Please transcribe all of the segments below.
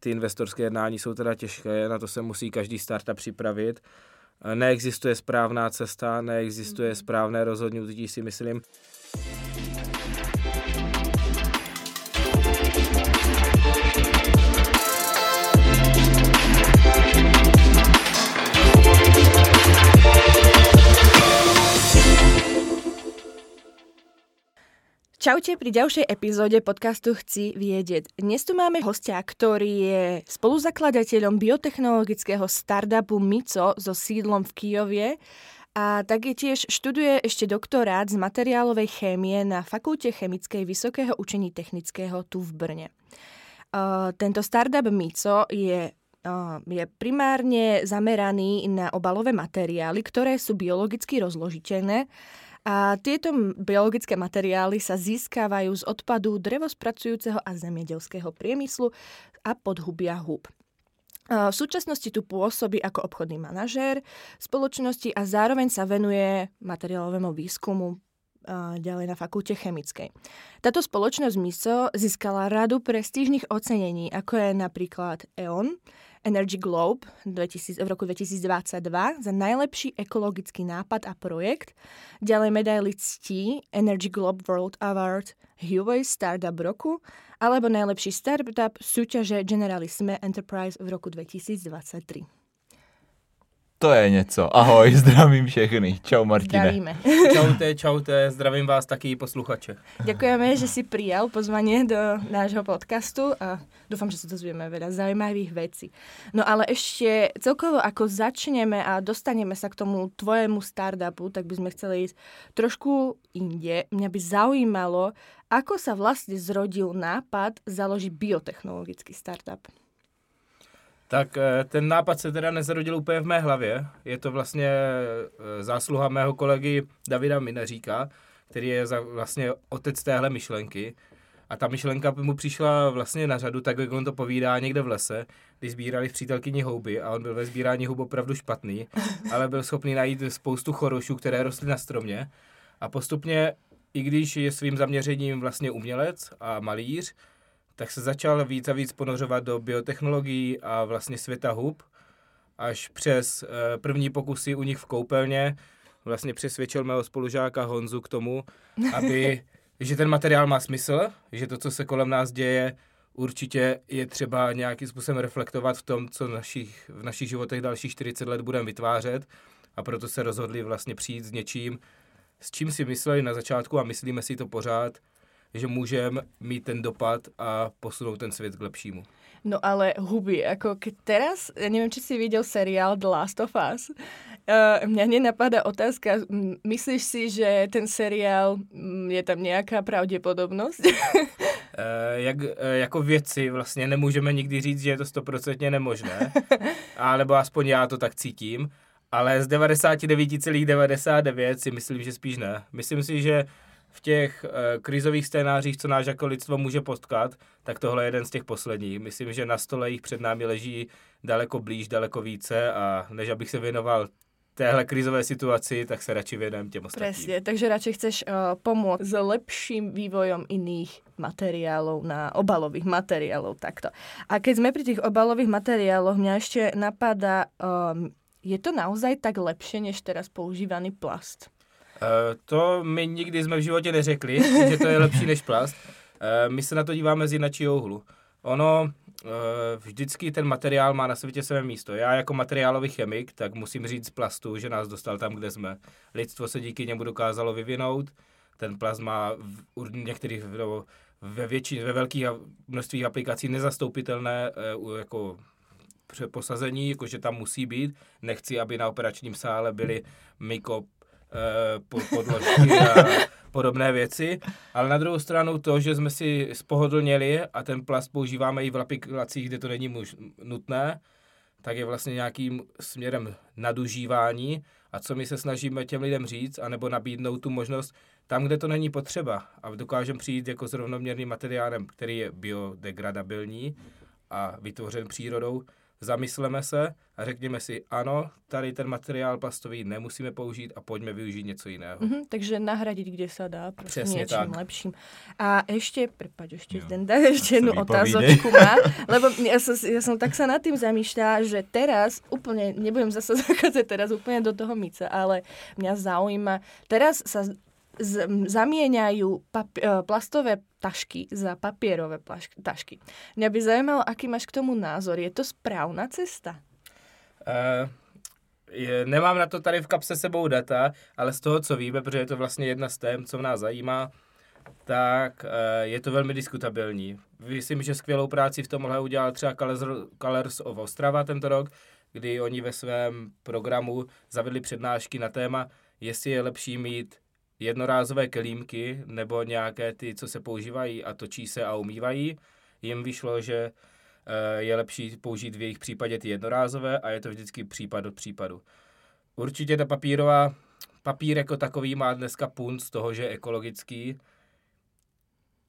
Ty investorské jednání jsou teda těžké, na to se musí každý startup připravit. Neexistuje správná cesta, neexistuje mhm. správné rozhodnutí, si myslím. Čaute pri ďalšej epizóde podcastu Chci viedieť. Dnes tu máme hostia, ktorý je spoluzakladateľom biotechnologického startupu MICO so sídlom v Kijovie a tak je tiež študuje ešte doktorát z materiálovej chémie na Fakulte chemickej Vysokého učení technického tu v Brne. Uh, tento startup MICO je je primárne zameraný na obalové materiály, ktoré sú biologicky rozložiteľné a tieto biologické materiály sa získávajú z odpadu drevospracujúceho a zemědělského priemyslu a podhubia hub. V súčasnosti tu pôsobí ako obchodný manažér spoločnosti a zároveň sa venuje materiálovému výskumu ďalej na fakulte chemickej. Táto spoločnosť MISO získala radu prestížnych ocenení, ako je napríklad EON, Energy Globe 2000, v roku 2022 za najlepší ekologický nápad a projekt. Ďalej medaily ctí Energy Globe World Award Huawei Startup roku alebo najlepší startup súťaže Generalisme Enterprise v roku 2023. To je něco. Ahoj, zdravím všechny. Čau Martine. Zdravíme. Čaute, čaute, zdravím vás taky posluchače. Ďakujeme, že si prijal pozvanie do nášho podcastu a dúfam, že sa dozvieme veľa zaujímavých vecí. No ale ešte celkovo ako začneme a dostaneme sa k tomu tvojemu startupu, tak by sme chceli ísť trošku inde. Mňa by zaujímalo, ako sa vlastne zrodil nápad založiť biotechnologický startup. Tak eh, ten nápad se teda nezrodil úplně v mé hlavě. Je to vlastně eh, zásluha mého kolegy Davida Mineříka, který je za vlastně otec téhle myšlenky. A ta myšlenka mu přišla vlastně na řadu, tak jak on to povídá někde v lese, když sbírali v přítelkyni houby a on byl ve sbírání hub opravdu špatný, ale byl schopný najít spoustu chorošů, které rostly na stromě. A postupně, i když je svým zaměřením vlastně umělec a malíř, tak se začal víc a víc ponořovat do biotechnologií a vlastně světa hub, až přes eh, první pokusy u nich v koupelně vlastně přesvědčil mého spolužáka Honzu k tomu, aby, že ten materiál má smysl, že to, co se kolem nás děje, určitě je třeba nějakým způsobem reflektovat v tom, co v našich, v našich životech dalších 40 let budeme vytvářet. A proto se rozhodli vlastně přijít s něčím, s čím si mysleli na začátku a myslíme si to pořád, že můžeme mít ten dopad a posunout ten svět k lepšímu. No ale huby, ako keď teraz, ja neviem, či si videl seriál The Last of Us, uh, mňa nenapadá otázka, myslíš si, že ten seriál, je tam nějaká pravděpodobnost? uh, jak, uh, jako věci vlastně nemůžeme nikdy říct, že je to stoprocentně nemožné, alebo aspoň já to tak cítím, ale z 99,99 ,99 si myslím, že spíš ne. Myslím si, že v těch uh, krizových scénářích, co náš jako lidstvo může potkat, tak tohle je jeden z těch posledních. Myslím, že na stole jich před námi leží daleko blíž, daleko více a než abych se věnoval téhle krizové situaci, tak se radši věnujem těm ostatním. Presne, takže radši chceš uh, pomôcť s lepším vývojom iných materiálov na obalových materiálov takto. A keď sme pri tých obalových materiáloch, mňa ešte napadá, um, je to naozaj tak lepšie, než teraz používaný plast? Eh, to my nikdy jsme v životě neřekli, že to je lepší než plast. Uh, my se na to díváme z jiného úhlu. Ono, uh, vždycky ten materiál má na světě své místo. Já jako materiálový chemik, tak musím říct z plastu, že nás dostal tam, kde jsme. Lidstvo se díky němu dokázalo vyvinout. Ten plast má v některých, no, ve většině, ve velkých množství aplikací nezastoupitelné jako posazení, jakože tam musí být. Nechci, aby na operačním sále byly myko Eh, podložky a podobné věci. Ale na druhou stranu to, že jsme si spohodlněli a ten plast používáme i v aplikacích, kde to není muž, nutné, tak je vlastně nějakým směrem nadužívání. A co my se snažíme těm lidem říct, anebo nabídnout tu možnost tam, kde to není potřeba. A dokážeme přijít jako s rovnoměrným materiálem, který je biodegradabilní a vytvořen přírodou, zamysleme se a řekněme si, ano, tady ten materiál plastový nemusíme použít a pojďme využít něco jiného. Mhm, takže nahradiť, kde sa dá, prostě Přesně niečím tak. lepším. A ešte, prepáč, ešte Jo. Zdenda, ešte jednu otázočku má, lebo ja som, ja som tak sa nad tým zamýšľala, že teraz úplne, nebudem zase zachádzať teraz úplne do toho mice, ale mňa zaujíma, teraz sa z, zamieňajú eh, plastové tašky za papierové tašky. Mňa by zaujímalo, aký máš k tomu názor. Je to správna cesta? Eh, je, nemám na to tady v kapse sebou data, ale z toho, co víme, protože je to vlastně jedna z tém, co nás zajímá, tak eh, je to velmi diskutabilní. Myslím, že skvělou práci v tomhle udělal třeba Colors of Ostrava tento rok, kdy oni ve svém programu zavedli přednášky na téma, jestli je lepší mít jednorázové kelímky nebo nějaké ty, co se používají a točí se a umývají. Jim vyšlo, že eh, je lepší použít v jejich případě ty jednorázové a je to vždycky případ od případu. Určitě ta papírová, papír jako takový má dneska punt z toho, že je ekologický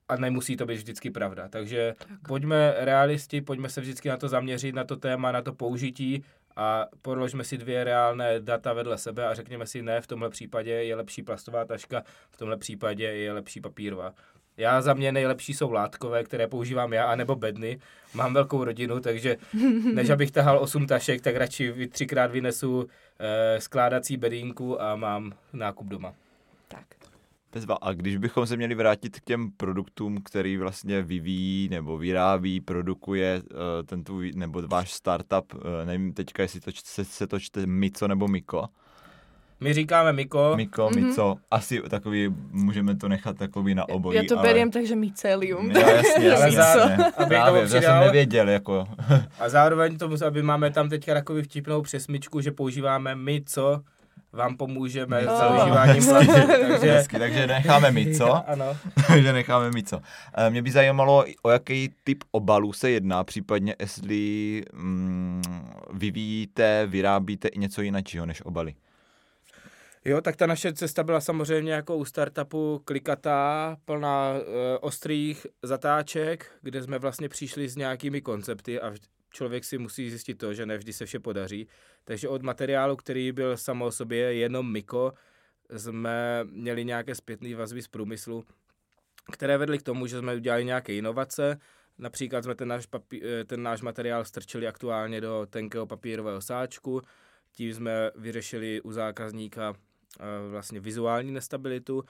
a nemusí to být vždycky pravda. Takže tak. pojďme realisti, pojďme se vždycky na to zaměřit, na to téma, na to použití a podložme si dvě reálné data vedle sebe a řekněme si, ne, v tomhle případě je lepší plastová taška, v tomhle případě je lepší papírová. Já za mě nejlepší jsou látkové, které používám já, anebo bedny. Mám velkou rodinu, takže než abych tahal 8 tašek, tak radši třikrát vynesu eh, skládací bedínku a mám nákup doma. Tak. Bezva. A když bychom se měli vrátit k těm produktům, který vlastně vyvíjí nebo vyrábí, produkuje uh, ten tvůj, nebo váš startup, uh, nevím teďka, jestli to, se, se to čte Mico nebo Miko. My říkáme Miko, Miko, Mhm. Mico, asi takový, můžeme to nechat takový na obojí. Ja to ale... beriem tak, že mycelium. Jo, jasně, Ale jasně, aby Právě, že jsem přidal- nevěděl, jako. a zároveň tomu, aby máme tam teďka takový vtipnou přesmičku, že používáme my, co vám pomůžeme s Jo. využíváním plasty. Takže Hezky, takže necháme Mico. Ano. že necháme Mico. Eh, Mě by zajímalo, o jaký typ obalů se jedná, případně jestli mm, vyvíjíte, vyrábíte i něco jiného než obaly. Jo, tak ta naše cesta byla samozřejmě jako u startupu klikatá, plná e, ostrých zatáček, kde jsme vlastně přišli s nějakými koncepty a člověk si musí zjistit to, že nevždy se vše podaří. Takže od materiálu, který byl samo o sobě jenom Miko, jsme měli nějaké zpětné vazby z průmyslu, které vedly k tomu, že jsme udělali nějaké inovace. Například jsme ten náš, papí, eh, ten náš materiál strčili aktuálně do tenkého papírového sáčku, tím jsme vyřešili u zákazníka eh, vlastně vizuální nestabilitu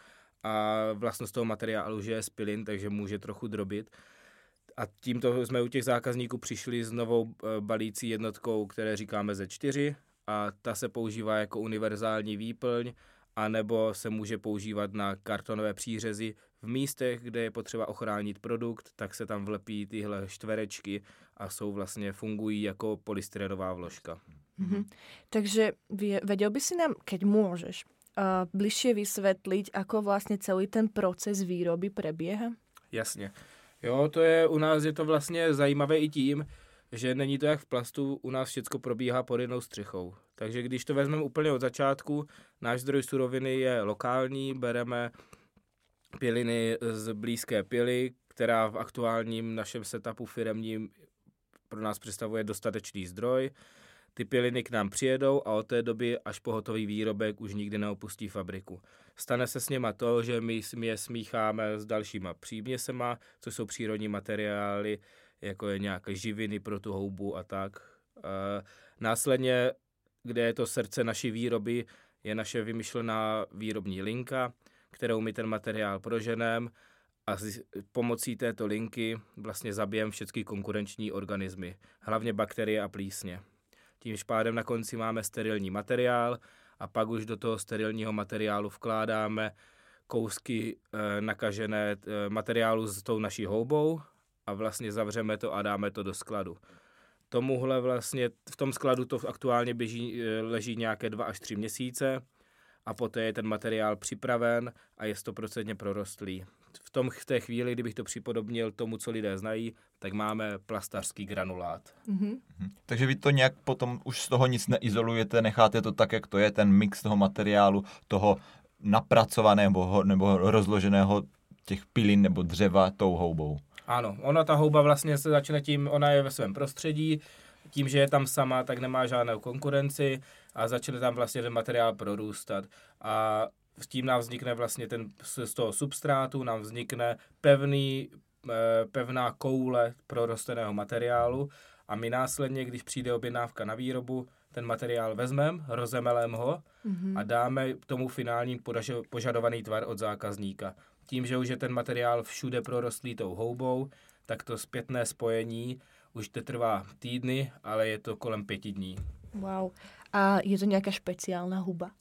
a vlastnost toho materiálu, že je spilin, takže může trochu drobit. A tímto jsme u těch zákazníků přišli s novou eh, balící jednotkou, které říkáme Z4 a ta se používá jako univerzální výplň, anebo se může používat na kartonové přířezy. V místech, kde je potřeba ochránit produkt, tak se tam vlepí tyhle čtverečky a jsou vlastně fungují jako polystyrenová vložka. Mhm. Takže vedel by si nám, keď môžeš, uh, bližšie vysvetliť, ako vlastne celý ten proces výroby prebieha? Jasně. Jo, to je, u nás je to vlastně zajímavé i tím, že není to jak v plastu, u nás všechno probíhá pod jednou střechou. Takže když to vezmeme úplně od začátku, náš zdroj suroviny je lokální, bereme piliny z blízké pily, která v aktuálním našem setupu firemním pro nás představuje dostatečný zdroj. Ty piliny k nám přijedou a od té doby až po hotový výrobek už nikdy neopustí fabriku. Stane se s něma to, že my je smícháme s dalšíma příměsema, což jsou přírodní materiály, jako je nějaké živiny pro tu houbu a tak. E, následně, kde je to srdce naší výroby, je naše vymyšlená výrobní linka, kterou my ten materiál proženeme a s pomocí této linky vlastně zabijeme všechny konkurenční organismy, hlavně bakterie a plísně. Tím pádem na konci máme sterilní materiál a pak už do toho sterilního materiálu vkládáme kousky e, nakažené e, materiálu s tou naší houbou a vlastně zavřeme to a dáme to do skladu. Tomuhle vlastně, v tom skladu to aktuálně běží, e, leží nějaké dva až tři měsíce a poté je ten materiál připraven a je stoprocentně prorostlý. V, tom, v té chvíli, kdybych to připodobnil tomu, co lidé znají, tak máme plastařský granulát. Mhm. Mhm. Takže vy to nějak potom už z toho nic neizolujete, necháte to tak, jak to je, ten mix toho materiálu, toho napracovaného nebo rozloženého těch pilin nebo dřeva tou houbou. Ano, ona ta houba vlastně se začne tím, ona je ve svém prostředí, tím, že je tam sama, tak nemá žádnou konkurenci a začne tam vlastně ten materiál prorůstat. A s tím nám vznikne vlastně ten, z toho substrátu nám vznikne pevný, eh, pevná koule prorosteného materiálu a my následně, když přijde objednávka na výrobu, ten materiál vezmeme, rozemeleme ho mm-hmm. a dáme tomu finální požadovaný tvar od zákazníka. Tím, že už je ten materiál všude prorostlý tou houbou, tak to zpětné spojení už to trvá týdny, ale je to kolem pěti dní. Wow. A je to nějaká speciální huba?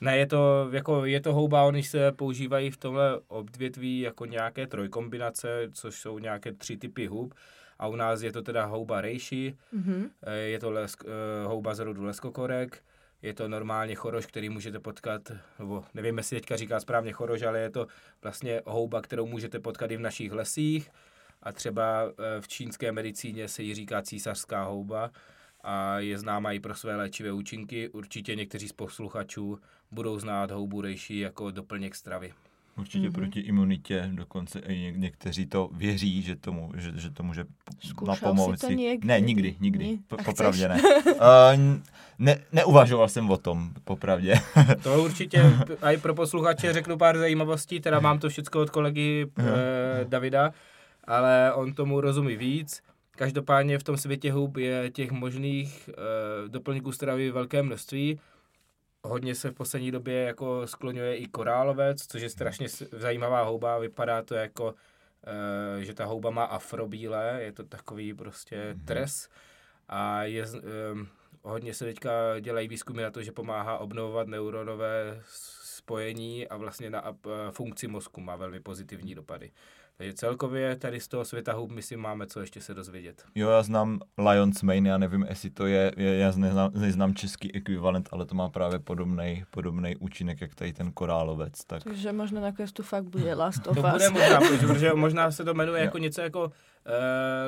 Ne, je to, jako, je to houba, oni se používají v tomhle odvětví jako nějaké trojkombinace, což jsou nějaké tři typy hub. A u nás je to teda houba rejši, mm-hmm. je to lesk, eh, houba z rodu leskokorek, je to normálně choroš, který můžete potkat, nebo nevím, jestli teďka říká správně choroš, ale je to vlastně houba, kterou můžete potkat i v našich lesích a třeba eh, v čínské medicíně se jí říká císařská houba a je známá i pro své léčivé účinky. Určitě někteří z posluchačů budou znát houbu rejší jako doplněk stravy. Určitě mm-hmm. proti imunitě, dokonce i něk- někteří to věří, že, tomu, že, že to může na pomoci. někdy? Ne, nikdy, nikdy, Ní? popravdě ne. uh, ne. Neuvažoval jsem o tom, popravdě. to určitě, i pro posluchače řeknu pár zajímavostí, teda mám to všechno od kolegy uh, Davida, ale on tomu rozumí víc. Každopádně v tom světě hub je těch možných uh, doplňků stravy velké množství. Hodně se v poslední době jako skloňuje i korálovec, což je strašně zajímavá houba. Vypadá to jako, uh, že ta houba má afrobíle, je to takový prostě mm-hmm. tres. A je, um, hodně se teďka dělají výzkumy na to, že pomáhá obnovovat neuronové spojení a vlastně na uh, funkci mozku má velmi pozitivní dopady. Takže celkově tady z toho světa hub, myslím, máme co ještě se dozvědět. Jo, já znám Lions Mane, já nevím, jestli to je, já neznám, neznám český ekvivalent, ale to má právě podobný podobný účinek, jak tady ten korálovec. Tak. Takže možná na questu fakt bude Last of To bude možná, protože možná se to jmenuje jako něco jako uh,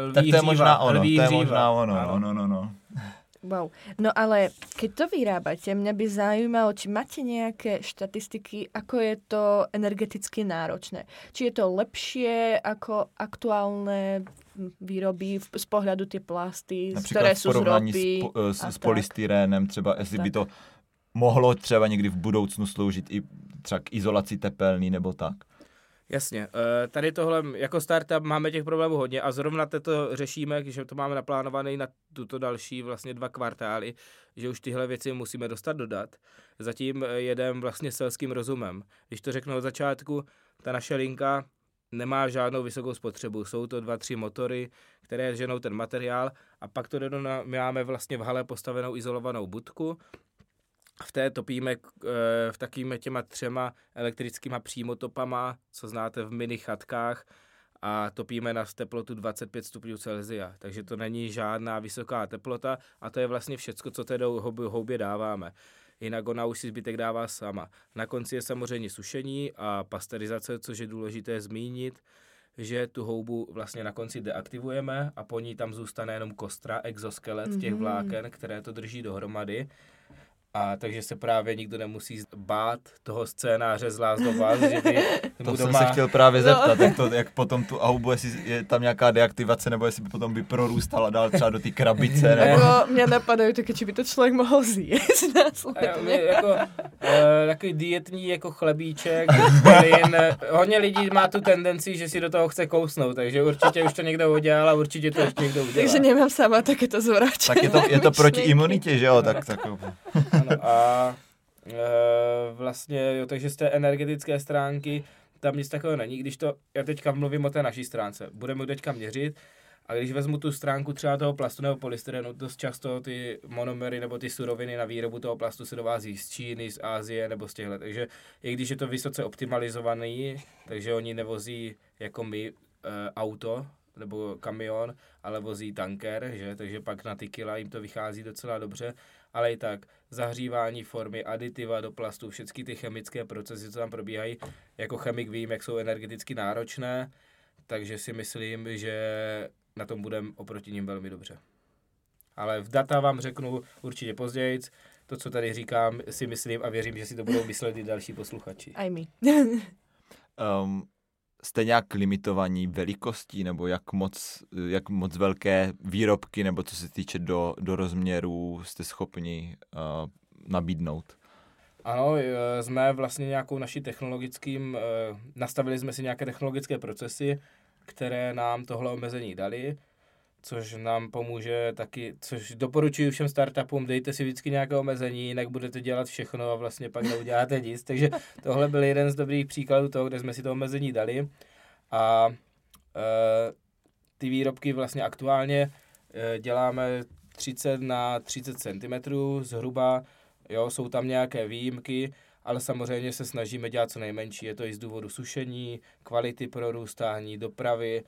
lví Tak to je možná ono, to je možná ono, no, no, no, no. Wow. No ale keď to vyrábate, mňa by zaujímalo, či máte nejaké štatistiky, ako je to energeticky náročné. Či je to lepšie ako aktuálne výroby z pohľadu ty plasty, Například které jsou z ropy. S, s, s polystyrénem třeba, jestli by to mohlo třeba někdy v budoucnu sloužit i třeba k izolaci tepelný nebo tak. Jasně, eh, tady tohle, jako startup máme těch problémů hodně a zrovna to řešíme, že to máme naplánované na tuto další vlastně dva kvartály, že už tyhle věci musíme dostat dodat. Zatím eh, jedem vlastně selským rozumem. Když to řeknu od začátku, ta naše linka nemá žádnou vysokou spotřebu. Jsou to dva, tři motory, které ženou ten materiál a pak to na, my máme vlastně v hale postavenou izolovanou budku v té topíme eh, v takými těma třema elektrickýma přímotopama, co znáte v mini chatkách a topíme na teplotu 25 stupňů Celsia. Takže to není žádná vysoká teplota a to je vlastně všecko, co té houbě dáváme. Jinak ona už si zbytek dává sama. Na konci je samozřejmě sušení a pasterizace, což je důležité zmínit, že tu houbu vlastně na konci deaktivujeme a po ní tam zůstane jenom kostra, exoskelet mm-hmm. těch mhm. vláken, které to drží dohromady a takže se právě nikdo nemusí bát toho scénáře z Last of Us, že by To jsem doma... se chtěl právě no. zeptat, no. jak, to, jak potom tu aubu, jestli je tam nějaká deaktivace, nebo jestli by potom by prorůstala dál třeba do té krabice. Nebo... Jako, mě napadají taky, či by to člověk mohl zjíst následně. jako, uh, takový dietní jako chlebíček, plyn. Hodně lidí má tu tendenci, že si do toho chce kousnout, takže určitě už to někdo udělal a určitě to ještě někdo udělá. Takže nemám sama, tak je to zvráčené. Tak je to, je to proti imunitě, že jo? Tak, tak... A e, vlastně, jo, takže z té energetické stránky tam nic takového není. Když to, já teďka mluvím o té naší stránce, budeme teďka měřit, a když vezmu tu stránku třeba toho plastu nebo polystyrenu, dost často ty monomery nebo ty suroviny na výrobu toho plastu se dovází z Číny, z Ázie nebo z těchto. Takže i když je to vysoce optimalizovaný, takže oni nevozí jako my e, auto nebo kamion, ale vozí tanker, že? takže pak na ty kila jim to vychází docela dobře ale i tak zahřívání formy, aditiva do plastu, všechny ty chemické procesy, co tam probíhají, jako chemik vím, jak jsou energeticky náročné, takže si myslím, že na tom budeme oproti ním velmi dobře. Ale v data vám řeknu určitě později. To, co tady říkám, si myslím a věřím, že si to budou myslet i další posluchači. I me. um, jste nějak limitovaní velikostí, nebo jak moc, jak moc velké výrobky, nebo co se týče do, do rozměrů, jste schopni uh, nabídnout? Ano, eh, jsme vlastně nějakou naší technologickým, eh, nastavili jsme si nějaké technologické procesy, které nám tohle omezení dali, což nám pomůže taky, což doporučuji všem startupům, dejte si vždycky nějaké omezení, jinak budete dělat všechno a vlastně pak neuděláte nic. Takže tohle byl jeden z dobrých příkladů toho, kde jsme si to omezení dali. A e, ty výrobky vlastně aktuálně e, děláme 30 na 30 cm zhruba, jo, jsou tam nějaké výjimky, ale samozřejmě se snažíme dělat co nejmenší. Je to i z důvodu sušení, kvality prorůstání, dopravy,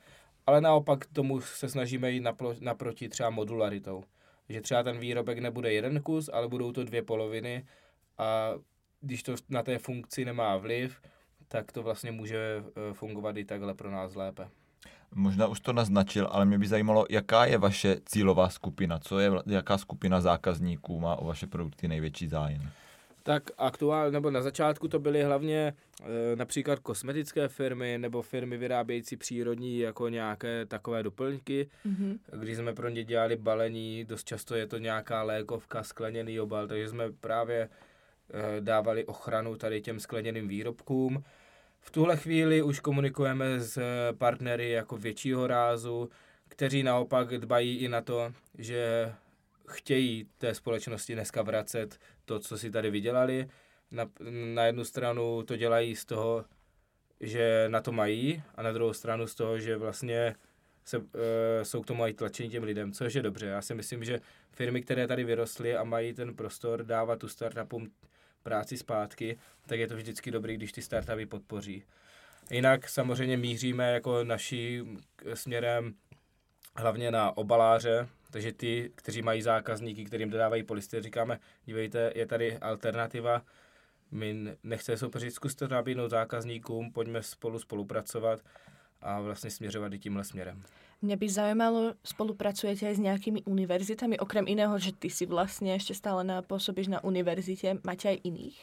ale naopak tomu se snažíme jít naplo, naproti třeba modularitou. Že třeba ten výrobek nebude jeden kus, ale budou to dvě poloviny a když to na té funkci nemá vliv, tak to vlastně může eh, fungovat i takhle pro nás lépe. Možná už to naznačil, ale mě by zajímalo, jaká je vaše cílová skupina, co je, jaká skupina zákazníků má o vaše produkty největší zájem? Tak aktuálně, nebo na začátku to byly hlavně e, například kosmetické firmy nebo firmy vyrábějící přírodní jako nějaké takové doplňky, mm-hmm. když jsme pro ně dělali balení, dost často je to nějaká lékovka, skleněný obal, takže jsme právě e, dávali ochranu tady těm skleněným výrobkům. V tuhle chvíli už komunikujeme s partnery jako většího rázu, kteří naopak dbají i na to, že chtějí té společnosti dneska vracet to, co si tady vydělali. Na, na jednu stranu to dělají z toho, že na to mají a na druhou stranu z toho, že vlastně se, uh, jsou k tomu i tlačení těm lidem, což je dobře. Já si myslím, že firmy, které tady vyrostly a mají ten prostor dávat tu startupům práci zpátky, tak je to vždycky dobrý, když ty startupy podpoří. Jinak samozřejmě míříme jako naší směrem hlavně na obaláře, takže ty, kteří mají zákazníky, kterým dodávají polisty, říkáme, dívejte, je tady alternativa, my nechceme soupeřit, zkuste to nabídnout zákazníkům, pojďme spolu spolupracovat a vlastně směřovat i tímhle směrem. Mňa by zaujímalo, spolupracujete aj s nejakými univerzitami, okrem iného, že ty si vlastne ešte stále na, pôsobíš na univerzite, máte aj iných?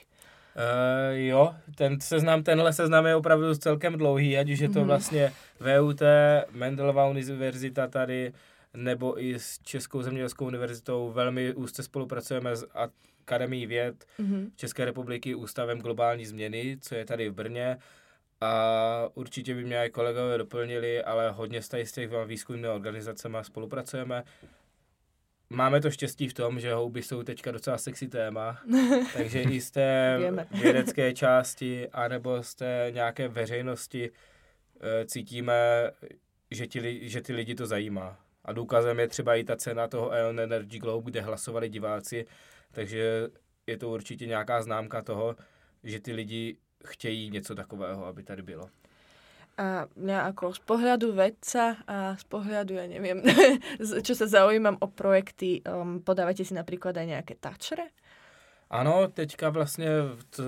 Uh, jo, ten seznam, tenhle seznam je opravdu celkem dlouhý, ať už je to mm-hmm. vlastně VUT, Mendelová univerzita tady, nebo i s Českou zemědělskou univerzitou velmi úzce spolupracujeme s Akademií věd mm-hmm. České republiky Ústavem globální změny, co je tady v Brně. A určitě by mě i kolegové doplnili, ale hodně s s těch výzkumnými organizacemi spolupracujeme. Máme to štěstí v tom, že houby jsou teďka docela sexy téma, takže i z té vědecké části anebo z té nějaké veřejnosti e, cítíme, že, ti, že ty lidi to zajímá. A důkazem je třeba i ta cena toho Ion Energy Globe, kde hlasovali diváci, takže je to určitě nějaká známka toho, že ty lidi chtějí něco takového, aby tady bylo. A mňa ako z pohľadu vedca a z pohľadu, ja neviem, čo sa zaujímam o projekty, um, podávate si napríklad aj nejaké tačre? Ano, teďka vlastně to,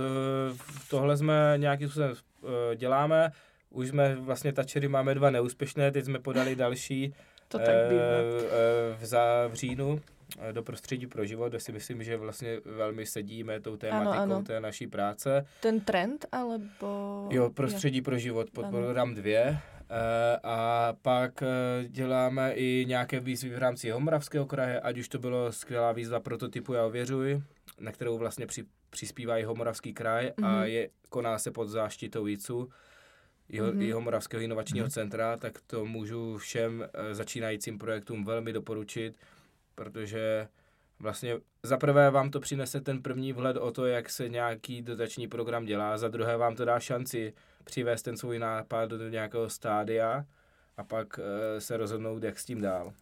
tohle jsme nějakým způsobem uh, děláme. Už jsme vlastně tačery máme dva neúspěšné, teď jsme podali další to tak uh, uh, v, za, v říjnu Eh, do prostředí pro život, kde si myslím, že vlastně velmi sedíme tou tématikou ano, ano. té naší práce. Ten trend, alebo... Jo, prostředí je. pro život pod program 2. Eh, a pak eh, děláme i nějaké výzvy v rámci Homoravského kraje, ať už to bylo skvělá výzva prototypu Já ověřuji, na kterou vlastně při, přispívá i Homoravský kraj mm-hmm. a mhm. je, koná se pod záštitou JICu, jeho, mm-hmm. jeho Moravského inovačního mm-hmm. centra, tak to můžu všem začínajícím projektům velmi doporučit protože vlastně za prvé vám to přinese ten první vhled o to, jak se nějaký dotační program dělá, za druhé vám to dá šanci přivést ten svůj nápad do nějakého stádia a pak uh, se rozhodnout, jak s tím dál.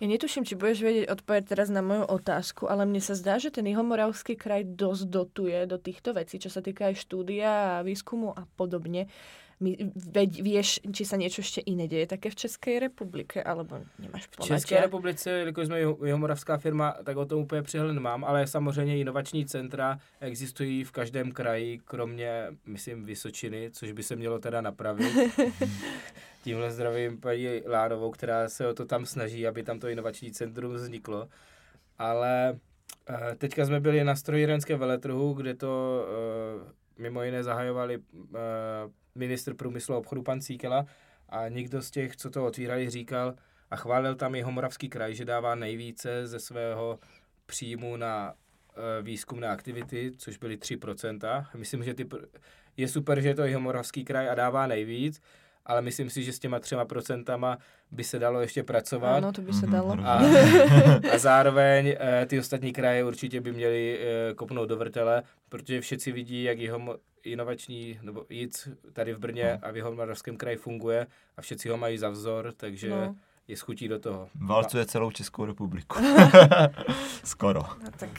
Ja netuším, či budeš vedieť odpovedať teraz na moju otázku, ale mne sa zdá, že ten Jihomoravský kraj dosť dotuje do týchto vecí, čo sa týka aj štúdia a výskumu a podobne. Vieš, či sa niečo ešte iné deje také v České republike, alebo nemáš V České republice, jakož jsme jihomoravská firma, tak o tom úplně přehled mám, ale samozřejmě inovační centra existují v každém kraji, kromě, myslím, Vysočiny, což by se mělo teda napravit. Tímhle zdravím paní Lánovou, která se o to tam snaží, aby tam to inovační centrum vzniklo. Ale eh, teďka jsme byli na strojírenském veletrhu, kde to eh, mimo jiné zahajovali uh, ministr průmyslu a obchodu pan Cíkela a někdo z těch, co to otvírali, říkal a chválil tam jeho Moravský kraj, že dává nejvíce ze svého příjmu na uh, výzkumné aktivity, což byly 3%. Myslím, že ty, je super, že je to jeho Moravský kraj a dává nejvíc, ale myslím si, že s těma třema procentama by se dalo ještě pracovat. Ano, to by se dalo. A, a zároveň e, ty ostatní kraje určitě by měly e, kopnout do vrtele, protože všichni vidí, jak jeho inovační, nebo JIC tady v Brně no. a v jeho Moravském kraji funguje a všichni ho mají za vzor, takže no. je schutí do toho. Válcuje celou Českou republiku. Skoro. No, tak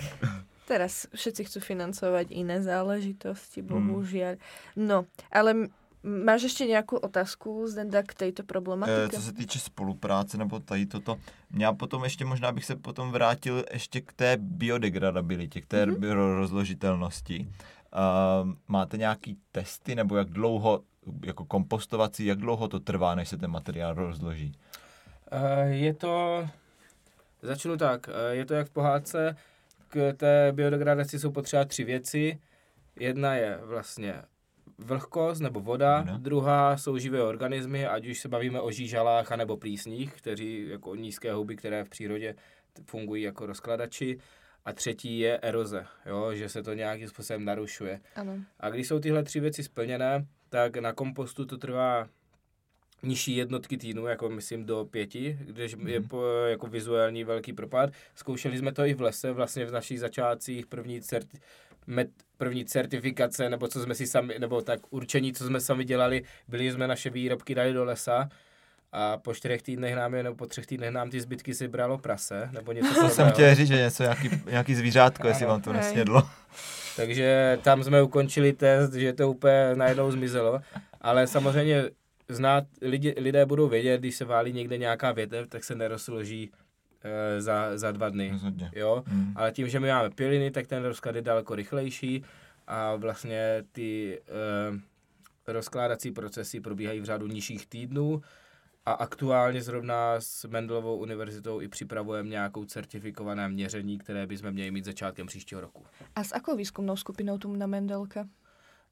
teraz všetci chcú financovať iné záležitosti, bohužiaľ. Mm. No, ale Máš ještě nějakou otázku, Zdenda, k této problematice? E, co se týče spolupráce nebo tady toto, já potom ještě možná bych se potom vrátil ještě k té biodegradabilitě, k té mm-hmm. rozložitelnosti. Uh, máte nějaký testy nebo jak dlouho, jako kompostovací, jak dlouho to trvá, než se ten materiál rozloží? Uh, je to, začnu tak, uh, je to jak v pohádce, k té biodegradaci jsou potřeba tři věci. Jedna je vlastně vlhkost nebo voda, voda, druhá jsou živé organismy, ať už se bavíme o žížalách nebo plísních, kteří jako nízké houby, které v přírodě fungují jako rozkladači. A třetí je eroze, jo, že se to nějakým způsobem narušuje. Ano. A když jsou tyhle tři věci splněné, tak na kompostu to trvá nižší jednotky týdnů, jako myslím do pěti, když mm. je mhm. po, jako vizuální velký propad. Zkoušeli jsme to i v lese, vlastně v našich začátcích první certi, met, první certifikace, nebo co jsme si sami, nebo tak určení, co jsme sami dělali, byli jsme naše výrobky dali do lesa a po čtyřech týdnech nám je, nebo po třech týdnech nám ty zbytky si bralo prase, nebo něco To jsem chtěl říct, že něco, nějaký, nějaký zvířátko, jestli vám to nesnědlo. Takže tam jsme ukončili test, že to úplně najednou zmizelo, ale samozřejmě znát, lidi, lidé budou vědět, když se válí někde nějaká větev, tak se nerozloží e, za, za dva dny. Rozhodně. Jo? Mm. Ale tím, že my máme piliny, tak ten rozklad je daleko rychlejší a vlastně ty e, rozkládací procesy probíhají v řádu nižších týdnů a aktuálně zrovna s Mendelovou univerzitou i připravujeme nějakou certifikované měření, které bychom měli mít začátkem příštího roku. A s akou výzkumnou skupinou tu na Mendelka?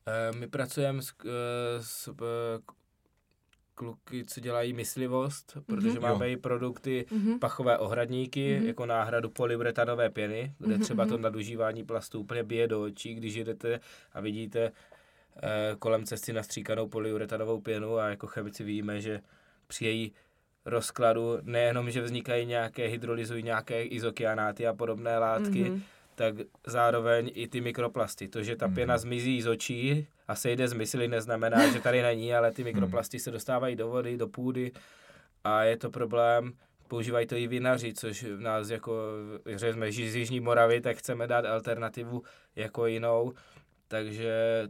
E, my pracujeme s, s kluky, co dělají myslivost, protože mm-hmm. máme i produkty mm-hmm. pachové ohradníky, mm-hmm. jako náhradu polyuretanové pěny, kde mm-hmm. třeba to mhm. nadužívání plastu úplně bije do očí, když jdete a vidíte eh, kolem cesty nastříkanou polyuretanovou pěnu a jako chemici víme, že při její rozkladu nejenom, že vznikají nějaké, hydrolyzují nějaké izokianáty a podobné látky, mm-hmm. tak zároveň i ty mikroplasty. To, že ta pěna mm-hmm. zmizí z očí, a sejde z mysli, neznamená, že tady není, ale ty mikroplasty se dostávají do vody, do půdy a je to problém. Používají to i vinaři, což v nás jako, že jsme z Jižní Moravy, tak chceme dát alternativu jako jinou. Takže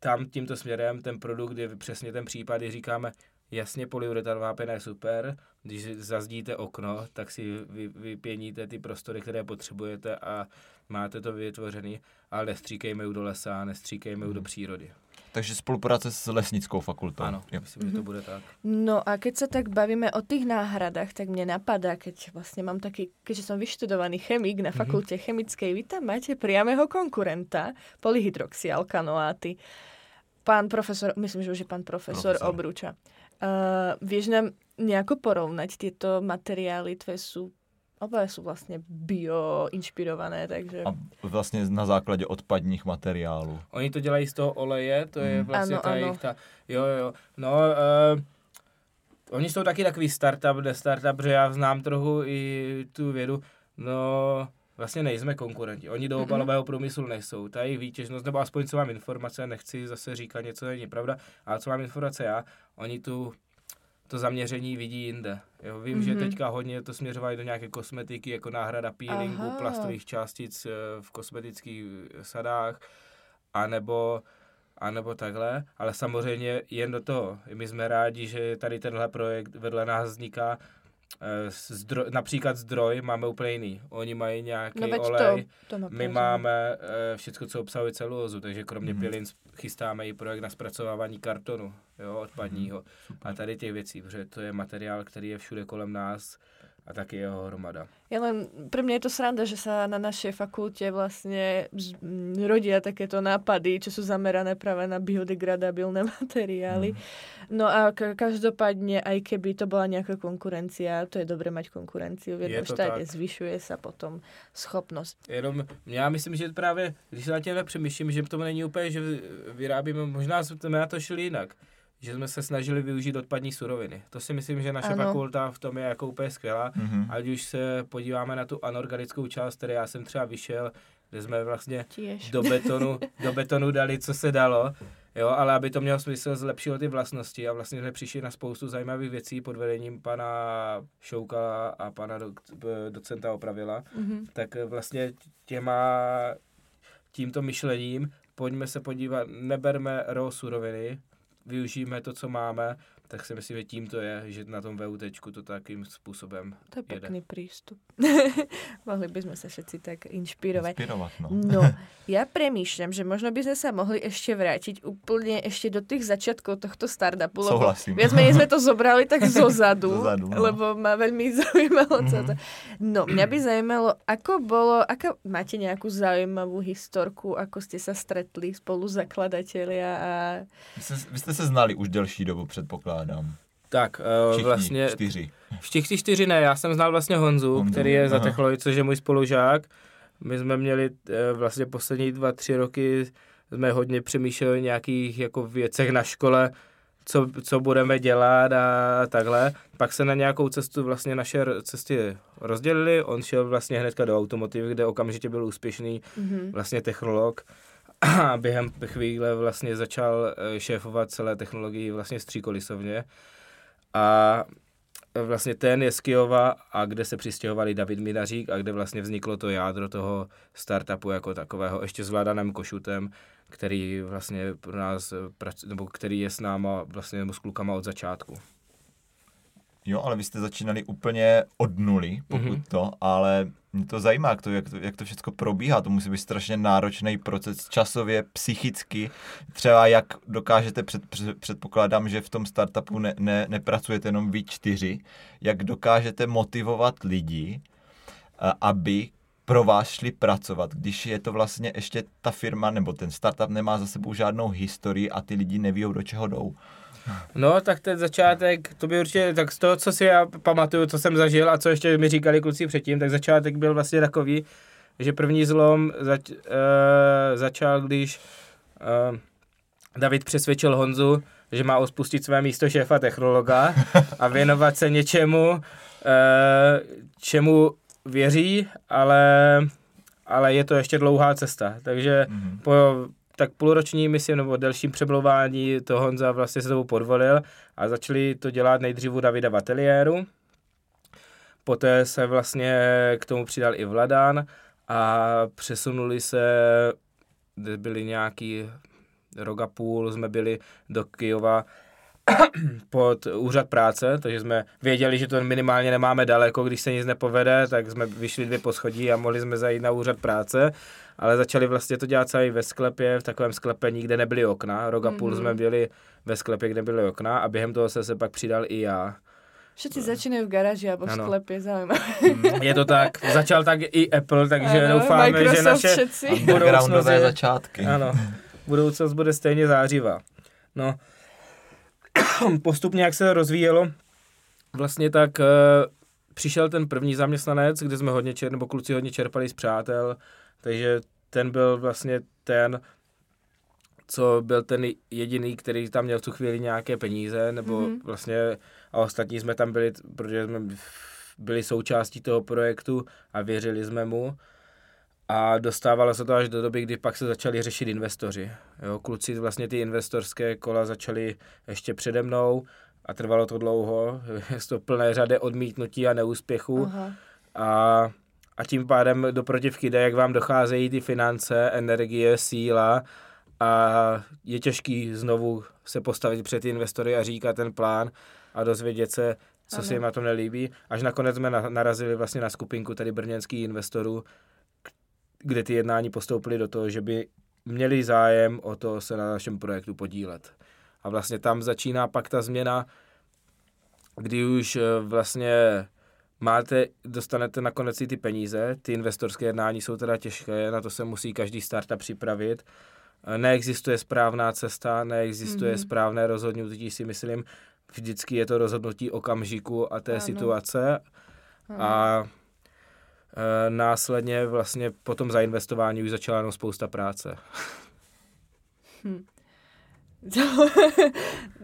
tam tímto směrem ten produkt je přesně ten případ, kdy říkáme, jasně polyuretanová pěna je super, když zazdíte okno, tak si vy, vypěníte ty prostory, které potřebujete a máte to vytvořený, ale nestříkejme ju do lesa, nestříkejme ju do hmm. přírody. Takže spolupráce s lesnickou fakultou. Ano, jo. myslím, že to mhm. bude tak. No a keď se tak bavíme o těch náhradách, tak mě napadá, keď vlastně mám taky, keďže jsem vyštudovaný chemik na mhm. fakultě mm-hmm. chemické, vy tam máte priamého konkurenta, polyhydroxyalkanoáty. Pán profesor, myslím, že už je pán profesor, profesor. Obruča. Uh, vieš nám nejako porovnať tieto materiály, tvoje sú Oba jsou vlastně bio inspirované, takže... A vlastně na základě odpadních materiálů. Oni to dělají z toho oleje, to je mm. vlastně ano, ta ano. jejich ta... Jo, jo, no... Uh, oni jsou taky takový startup, ne startup, protože já znám trochu i tu vědu. No, vlastně nejsme konkurenti. Oni do mm-hmm. obalového průmyslu nejsou. Ta jejich výtěžnost, nebo aspoň co mám informace, nechci zase říkat něco, není pravda, ale co mám informace já, oni tu to zaměření vidí jinde. Jo, vím, mm-hmm. že mhm. teďka hodně to směřovají do nějaké kosmetiky, jako náhrada peelingu, Aha. plastových částic eh, v kosmetických sadách, anebo, anebo takhle, ale samozřejmě jen do toho. My jsme rádi, že tady tenhle projekt vedle nás vzniká, zdroj, například zdroj máme úplně jiný. Oni mají nějaký no, olej, to, to my máme uh, všechno, co obsahuje celulózu, takže kromě mm. pilin chystáme i projekt na zpracovávání kartonu, jo, odpadního. Mm, a tady těch věcí, protože to je materiál, který je všude kolem nás a taky jeho hromada. Ja len, pre mňa je to sranda, že sa na našej fakulte vlastne rodia takéto nápady, čo sú zamerané práve na biodegradabilné materiály. No a ka- každopádne, aj keby to bola nejaká konkurencia, to je dobre mať konkurenciu v jednom to štáte, tak. zvyšuje sa potom schopnosť. Jenom já myslím, že právě, když se na tím přemýšlím, že to není úplně, že vy- vyrábíme, možná jsme na to šli jinak, že jsme se snažili využít odpadní suroviny. To si myslím, že naše Ano. fakulta v tom je jako úplně skvělá. Mhm. Ať už se podíváme na tu anorganickou část, které já jsem třeba vyšel, kde jsme vlastně do betonu, do betonu dali, co se dalo, jo, ale aby to mělo smysl, zlepšilo ty vlastnosti a vlastně jsme přišli na spoustu zajímavých věcí pod vedením pana Šoukala a pana docenta Opravila, Mhm. tak vlastně těma, tímto myšlením pojďme se podívat, neberme raw suroviny, využijeme to, co máme, tak si myslím, že tím to je, že na tom VUT to takým způsobem To je jede. pekný prístup. Mohli by sme sa všetci tak inšpirovať. Inspirovat, no. No, ja premýšľam, že možno by sme sa mohli ešte vrátiť úplne ešte do tých začiatkov tohto startupu. lebo Souhlasím. Viac menej sme to zobrali tak zo zadu, Zozadu, no. lebo ma veľmi zaujímalo mm-hmm. to. No, mňa by zaujímalo, ako bolo, ako, máte nejakú zaujímavú historku, ako ste sa stretli spolu zakladatelia a Vy jste, vy jste se znali už delší dobu, předpokládám. Tak, eh, Všichni vlastně čtyři. Všichni čtyři ne, já jsem znal vlastně Honzu, Honzu, který je za aha. technologii, což je můj spolužák. My jsme měli eh, vlastně poslední dva, tři roky, jsme hodně přemýšleli o nějakých jako věcech na škole, co, co budeme dělat a takhle. Pak se na nějakou cestu vlastně naše cesty rozdělily. On šel vlastně hnedka do automotivy, kde okamžitě byl úspěšný mm-hmm. vlastně technolog. Během chvíle vlastně začal eh, šéfovat celé technologii vlastně stříkolisovně. A vlastně ten je z Kyjova a kde se přistěhovali David Minařík a kde vlastně vzniklo to jádro toho startupu jako takového, ještě s Vladanem Košutem, který vlastně pro nás, eh, nebo který je s náma vlastně s klukama od začátku. Jo, ale vy jste začínali úplně od nuly, pokud Mhm. mm-hmm. to, ale mě to zajímá, jak to, jak to, jak to všechno probíhá. To musí být strašně náročný proces časově, psychicky. Třeba jak dokážete, před, před, předpokládám, že v tom startupu ne, ne, nepracujete jenom vy čtyři, jak dokážete motivovat lidi, aby pro vás šli pracovat, když je to vlastně ještě ta firma nebo ten startup nemá za sebou žádnou historii a ty lidi neví, do čeho jdou. No, tak ten začátek, to by určitě, tak z toho, co si já pamatuju, co jsem zažil a co ještě mi říkali kluci předtím, tak začátek byl vlastně takový, že první zlom zač, uh, začal, když uh, David přesvědčil Honzu, že má ospustit své místo šéfa technologa a věnovat se něčemu, uh, čemu věří, ale, ale je to ještě dlouhá cesta. Takže Mhm. po tak půlroční misi nebo delším přemlouvání to Honza vlastně se tomu podvolil a začali to dělat nejdřív u Davida v ateliéru. Poté se vlastně k tomu přidal i Vladan a přesunuli se, byli nějaký rok a půl, jsme byli do Kyjova pod úřad práce, takže jsme věděli, že to minimálně nemáme daleko, když se nic nepovede, tak jsme vyšli dvě poschodí a mohli jsme zajít na úřad práce, ale začali vlastně to dělat celý ve sklepě, v takovém sklepení, kde nebyly okna. Rok a půl Mhm. jsme byli ve sklepě, kde byly okna a během toho se se pak přidal i já. Všetci začínajú v garáži v Ano. sklepě, zaujímavé. Je to tak, začal tak i Apple, takže Ano, doufáme, že Microsoft naše všetci. budoucnost je, začátky. ano, budoucnost bude stejně zářivá. No, postupně jak se rozvíjelo, vlastně tak uh, přišel ten první zaměstnanec, kde jsme hodně čer, nebo kluci hodně čerpali z přátel, takže ten byl vlastně ten, co byl ten jediný, který tam měl v tu chvíli nějaké peníze, nebo Mhm. mm-hmm. vlastně a ostatní jsme tam byli, protože jsme byli součástí toho projektu a věřili jsme mu. A dostávalo se to až do doby, kdy pak se začali řešit investoři. Jo, kluci vlastně ty investorské kola začali ještě přede mnou a trvalo to dlouho. Je to plné řady odmítnutí a neúspěchů. Aha. A, a tím pádem do protivky jde, jak vám docházejí ty finance, energie, síla a je těžký znovu se postavit před ty investory a říkat ten plán a dozvědět se, co Ano. se jim na tom nelíbí. Až nakonec jsme na, narazili vlastně na skupinku tady brněnských investorů, kde ty jednání postoupily do toho, že by měli zájem o to se na našem projektu podílet. A vlastně tam začíná pak ta změna, kdy už eh, vlastně máte, dostanete nakonec i ty peníze, ty investorské jednání jsou teda těžké, na to se musí každý startup připravit. Neexistuje správná cesta, neexistuje mm-hmm. správné rozhodnutí, si myslím. Vždycky je to rozhodnutí okamžiku a té ano. situace. Ano. A následně vlastně po tom zainvestování už začala jenom spousta práce. Hm. To,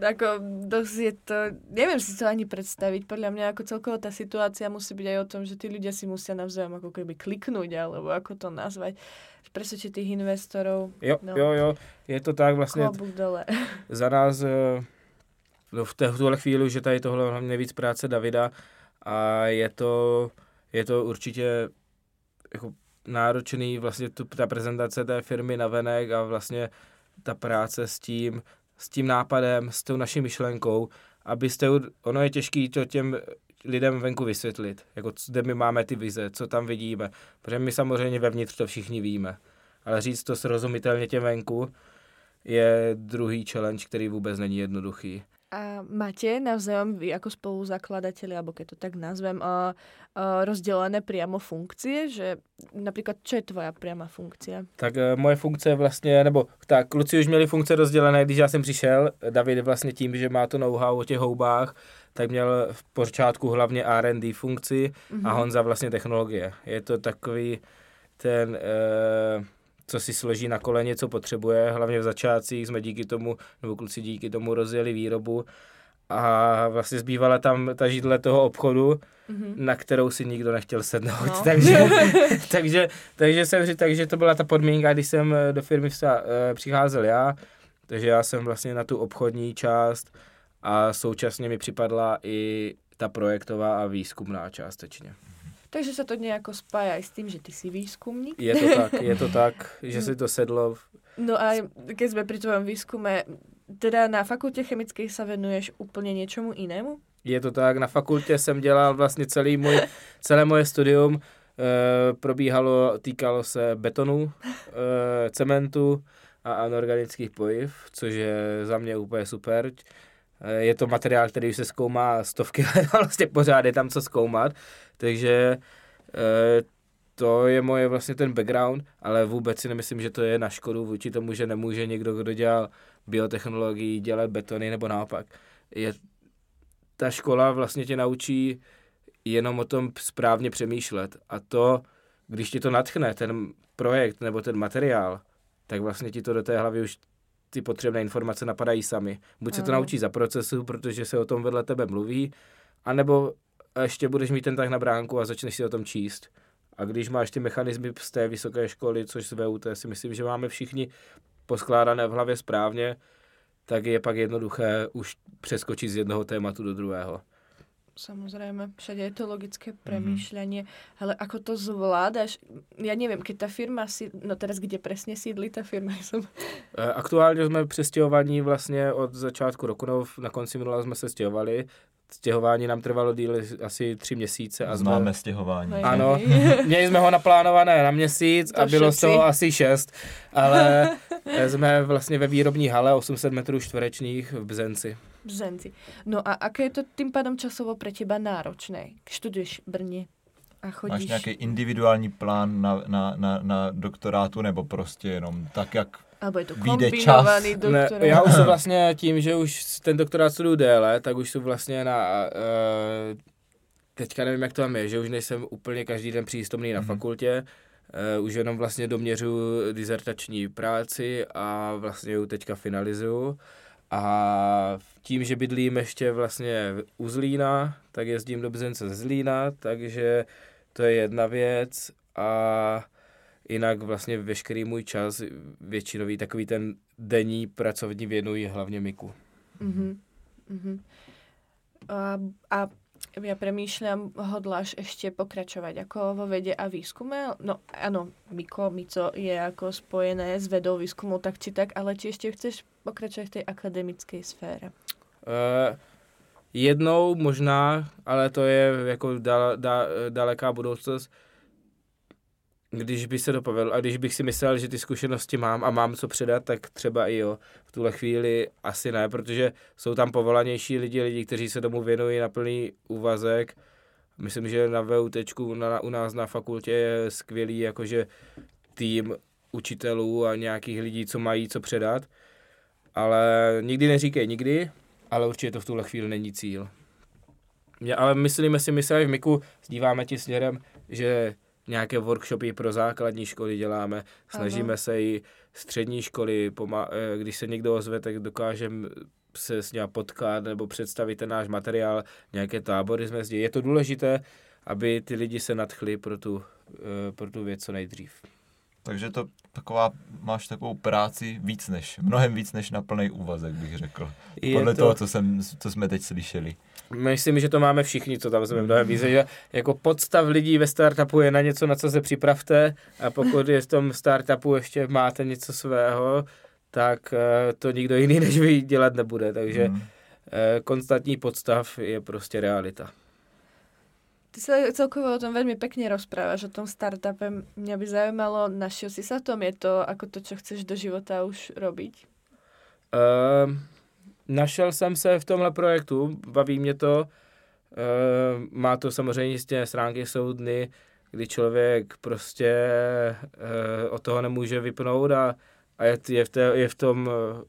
ako, dosť je to, neviem si to ani predstaviť. Podľa mňa ako celkovo tá situácia musí byť aj o tom, že tí ľudia si musia navzájom ako keby kliknúť, alebo ako to nazvať. Presvedčiť tých investorov. Jo, no. jo, jo, je to tak vlastně. dole. Za nás eh, no, v tuhle chvíli, že tady tohle hlavně víc práce Davida a je to, je to určitě jako náročný vlastně tu, ta prezentace té firmy na venek a vlastně ta práce s tím, s tím nápadem, s tou naší myšlenkou, abyste, ono je těžké to těm lidem venku vysvětlit, jako kde my máme ty vize, co tam vidíme, protože my samozřejmě vevnitř to všichni víme, ale říct to srozumitelně těm venku je druhý challenge, který vůbec není jednoduchý. A máte navzájom vy ako spoluzakladateľi, alebo keď to tak nazvem, uh, uh, rozdelené priamo funkcie, že například, čo je tvoja priama funkcia? Tak uh, moje funkce vlastně, nebo tak, kluci už měli funkce rozdělené, když já jsem přišel, David vlastně tím, že má to know-how o těch houbách, tak měl v počátku hlavně R&D funkci mm-hmm. a mhm. Honza vlastně technologie. Je to takový ten... Uh, co si složí na koleně, co potřebuje. Hlavně v začátcích jsme díky tomu, nebo kluci díky tomu rozjeli výrobu a vlastně zbývala tam ta židle toho obchodu, mm-hmm. na kterou si nikdo nechtěl sednout. No. takže, takže, takže, jsem, takže to byla ta podmínka, když jsem eh, do firmy vsta, eh, přicházel já, takže já jsem vlastně na tu obchodní část a současně mi připadla i ta projektová a výzkumná částečně. Takže sa to nejako spája aj s tým, že ty si výskumník. Je to tak, je to tak, že si to sedlo. No a keď sme pri tvojom výskume, teda na fakultě chemické sa venuješ úplně něčemu jinému? Je to tak, na fakultě jsem dělal vlastně celý můj, celé moje studium, e, probíhalo, týkalo se betonu, e, cementu a anorganických pojiv, což je za mě úplně super. E, je to materiál, který už se zkoumá stovky let, vlastně pořád je tam co zkoumat. Takže e, to je moje vlastně ten background, ale vůbec si nemyslím, že to je na škodu vůči tomu, že nemůže někdo, kdo dělal biotechnologii, dělat betony nebo naopak. Je, ta škola vlastně tě naučí jenom o tom správně přemýšlet a to, když ti to natchne, ten projekt nebo ten materiál, tak vlastně ti to do té hlavy už ty potřebné informace napadají sami. Buď se to naučí za procesu, protože se o tom vedle tebe mluví, anebo ještě budeš mít ten tak na bránku a začneš si o tom číst. A když máš ty mechanismy z té vysoké školy, což z VUT si myslím, že máme všichni poskládané v hlavě správně, tak je pak jednoduché už přeskočit z jednoho tématu do druhého. Samozrejme, všade je to logické mhm. premýšľanie, mm-hmm. ale ako to zvládaš? Ja neviem, keď ta firma si, no teraz kde presne sídlí ta firma? Som... E, aktuálně jsme přestěhovaní vlastně od začátku roku, no, na konci minula jsme se stěhovali Stěhování nám trvalo díl asi tři měsíce. A jsme... Známe stěhování. No, ano, měli jsme ho naplánované na měsíc to a bylo z toho asi šest, ale jsme vlastně ve výrobní hale 800 metrů čtverečných v Bzenci. Bzenci. No a aké je to tím pádem časovo pro těba náročné? Studuješ v Brně a chodíš... Máš nějaký individuální plán na, na, na, na doktorátu nebo prostě jenom tak, jak Alebo je to kombinovaný doktorát? Ne, já už jsem vlastně tím, že už ten doktorát studuju déle, tak už jsem vlastně na... Uh, teďka nevím, jak to tam je, že už nejsem úplně každý den přístomný na mm-hmm. fakultě, uh, už jenom vlastně doměřu dizertační práci a vlastně ji teďka finalizuju. A tím, že bydlím ještě vlastně u Zlína, tak jezdím do Bzence ze Zlína, takže to je jedna věc. A jinak vlastně veškerý můj čas, většinový takový ten denní pracovní věnuji hlavně Miku. Mm-hmm. Mm-hmm. A, a ja premýšľam, hodláš ešte pokračovať ako vo vede a výskume? No áno, Miko, Mico je ako spojené s vedou výskumu tak či tak, ale či ešte chceš pokračovať v tej akademickej sfére? Uh, jednou možná, ale to je jako dal, da, daleká budoucnost když by se to povedlo a když bych si myslel, že ty zkušenosti mám a mám co předat, tak třeba i jo. V tuhle chvíli asi ne, protože jsou tam povolanější lidi, lidi, kteří se tomu věnují na plný úvazek Myslím, že na VUT na, u nás na fakultě je skvělý jakože tým učitelů a nějakých lidí, co mají co předat. Ale nikdy neříkej nikdy, ale určitě to v tuhle chvíli není cíl. Mě, ale myslíme si, my se v MIKu díváme ti směrem, že nějaké workshopy pro základní školy děláme, snažíme ano. se i střední školy, eh, když se někdo ozve, tak dokážeme se s ním potkat nebo představit ten náš materiál, nějaké tábory jsme zděli. Je to důležité, aby ty lidi se nadchli pro tu, eh, pro tu věc co nejdřív. Takže to taková, máš takovou práci víc než, mnohem víc než na plný úvazek, bych řekl. Je Podle to... toho, co, jsem, co jsme teď slyšeli. Myslím, že to máme všichni, co tam jsme mnohem víc. Že jako podstav lidí ve startupu je na něco, na co se připravte a pokud je v tom startupu ještě máte něco svého, tak eh, to nikdo jiný než vy dělat nebude. Takže hmm. konstantní podstav je prostě realita. Ty sa celkovo o tom veľmi pekne rozprávaš, o tom startupe. Mňa by zaujímalo, našiel si sa v tom? Je to ako to, čo chceš do života už robiť? Uh, našel jsem se v tomhle projektu, baví mě to. Uh, má to samozřejmě jistě stránky, jsou dny, kdy člověk prostě uh, od toho nemůže vypnout a, a je, je, v té, je v tom uh,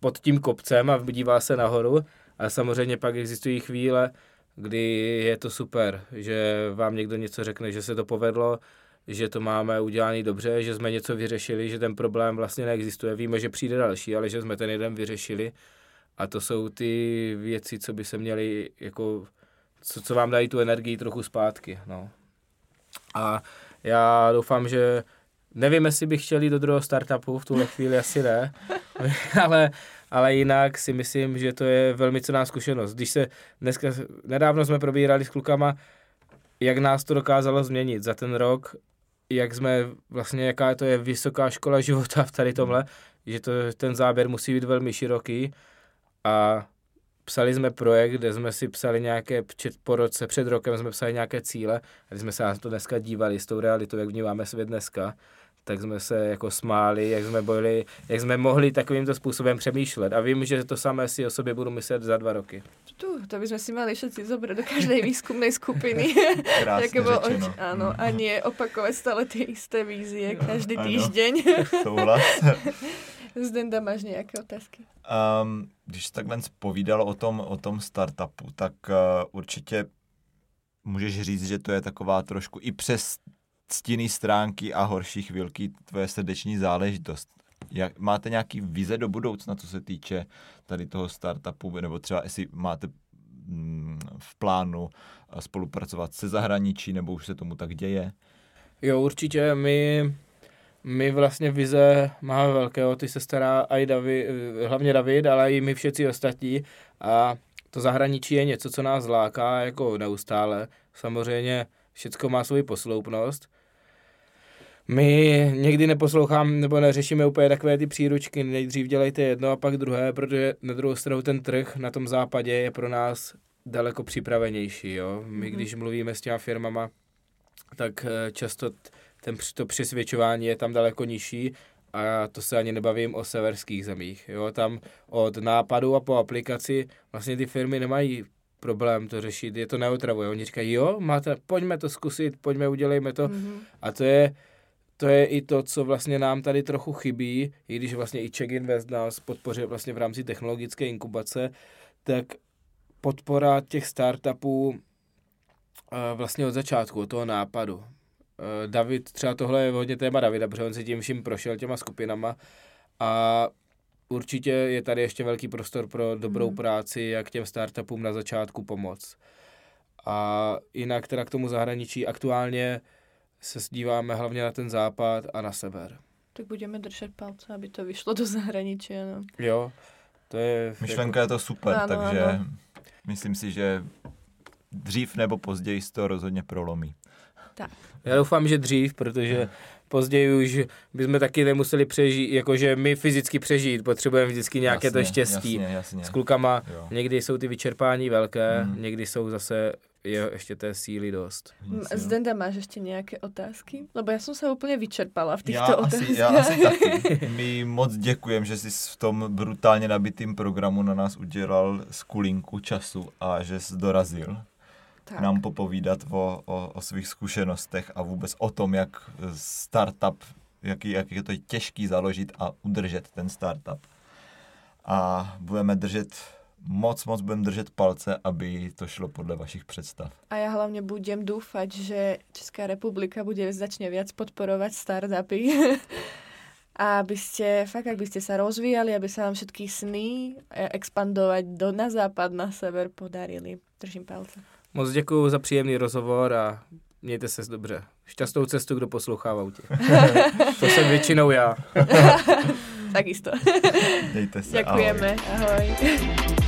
pod tím kopcem a dívá se nahoru. A samozřejmě pak existují chvíle, kdy je to super, že vám někdo něco řekne, že se to povedlo, že to máme udělané dobře, že jsme něco vyřešili, že ten problém vlastně neexistuje. Víme, že přijde další, ale že jsme ten jeden vyřešili. A to jsou ty věci, co by se měly, jako, co, co vám dají tu energii trochu zpátky. No. A já doufám, že nevím, jestli bych chtěl jít do druhého startupu, v tuhle chvíli asi ne, ale ale jinak si myslím, že to je velmi cená zkušenost. Když se dneska, nedávno jsme probírali s klukama, jak nás to dokázalo změnit za ten rok, jak jsme vlastně, jaká to je vysoká škola života v tady tomhle, že to, ten záběr musí být velmi široký. A psali jsme projekt, kde jsme si psali nějaké, po roce, před rokem jsme psali nějaké cíle. A když jsme se na to dneska dívali s tou realitou, jak vnímáme svět dneska, tak jsme se jako smáli, jak jsme, byli, jak jsme mohli takovýmto způsobem přemýšlet. A vím, že to samé si o sobě budu myslet za dva roky. Tu, to bychom si mali všetci zobrať do každej výzkumnej skupiny. Krásně řečeno. Ano, a nie opakovat stále ty isté vízie každý ano, týždeň. Souhlas. Zdenda, máš nějaké otázky? Um, když takhle povídal o tom, o tom startupu, tak uh, určitě můžeš říct, že to je taková trošku i přes stinný stránky a horší chvilky tvoje srdeční záležitost. Jak, máte nějaký vize do budoucna, co se týče tady toho startupu, nebo třeba jestli máte mm, v plánu eh, spolupracovat se zahraničí, nebo už se tomu tak děje? Jo, určitě. My, my vlastně vize máme velkého, ty se stará i David, eh, hlavně David, ale i my všichni ostatní a to zahraničí je něco, co nás láká jako neustále. Samozřejmě všechno má svoji posloupnost, my někdy neposloucháme nebo neřešíme úplně takové ty příručky, nejdřív dělejte jedno a pak druhé, protože na druhou stranu ten trh na tom západě je pro nás daleko připravenější. Jo? My mm-hmm. když mluvíme s těma firmama, tak eh, často ten, to přesvědčování je tam daleko nižší a to se ani nebavím o severských zemích. Jo? Tam od nápadu a po aplikaci vlastně ty firmy nemají problém to řešit, je to neotravuje. Oni říkají, jo, máte, pojďme to zkusit, pojďme, udělejme to. Mm-hmm. A to je, to je i to, co vlastně nám tady trochu chybí, i když vlastně i Check Invest nás podpořil vlastně v rámci technologické inkubace, tak podpora těch startupů eh, vlastně od začátku, od toho nápadu. Eh, David, třeba tohle je hodně téma Davida, protože on si tím vším prošel těma skupinama a určitě je tady ještě velký prostor pro dobrou hmm. práci, jak těm startupům na začátku pomoct. A jinak teda k tomu zahraničí aktuálně se díváme hlavně na ten západ a na sever. Tak budeme držet palce, aby to vyšlo do zahraničí. No. Jo, to je... Myšlenka jako... je to super, ano, takže ano. myslím si, že dřív nebo později to rozhodně prolomí. Tak. Já doufám, že dřív, protože později už bychom taky nemuseli přežít, jakože my fyzicky přežít, potřebujeme vždycky nějaké jasně, to štěstí. Jasně, jasně. S klukama jo. někdy jsou ty vyčerpání velké, mm. někdy jsou zase je ještě té síly dost. Zdenda, máš ještě nějaké otázky? Lebo já jsem se úplně vyčerpala v těchto já otázkách. Asi, já asi taky. My moc děkujeme, že jsi v tom brutálně nabitým programu na nás udělal skulinku času a že jsi dorazil. Tak. nám popovídat o, o, o svých zkušenostech a vůbec o tom, jak startup, jak, jak je to těžký založit a udržet ten startup. A budeme držet moc, moc budem držet palce, aby to šlo podle vašich představ. A já hlavně budem doufat, že Česká republika bude začne viac podporovat startupy. a aby ste, fakt, aby ste sa rozvíjali, aby sa vám všetky sny e, expandovať do, na západ, na sever podarili. Držím palce. Moc děkuji za příjemný rozhovor a mějte se dobře. Šťastnou cestu, kdo poslouchá v autě. to jsem většinou já. Takisto. Dejte se. Děkujeme. Ahoj. ahoj.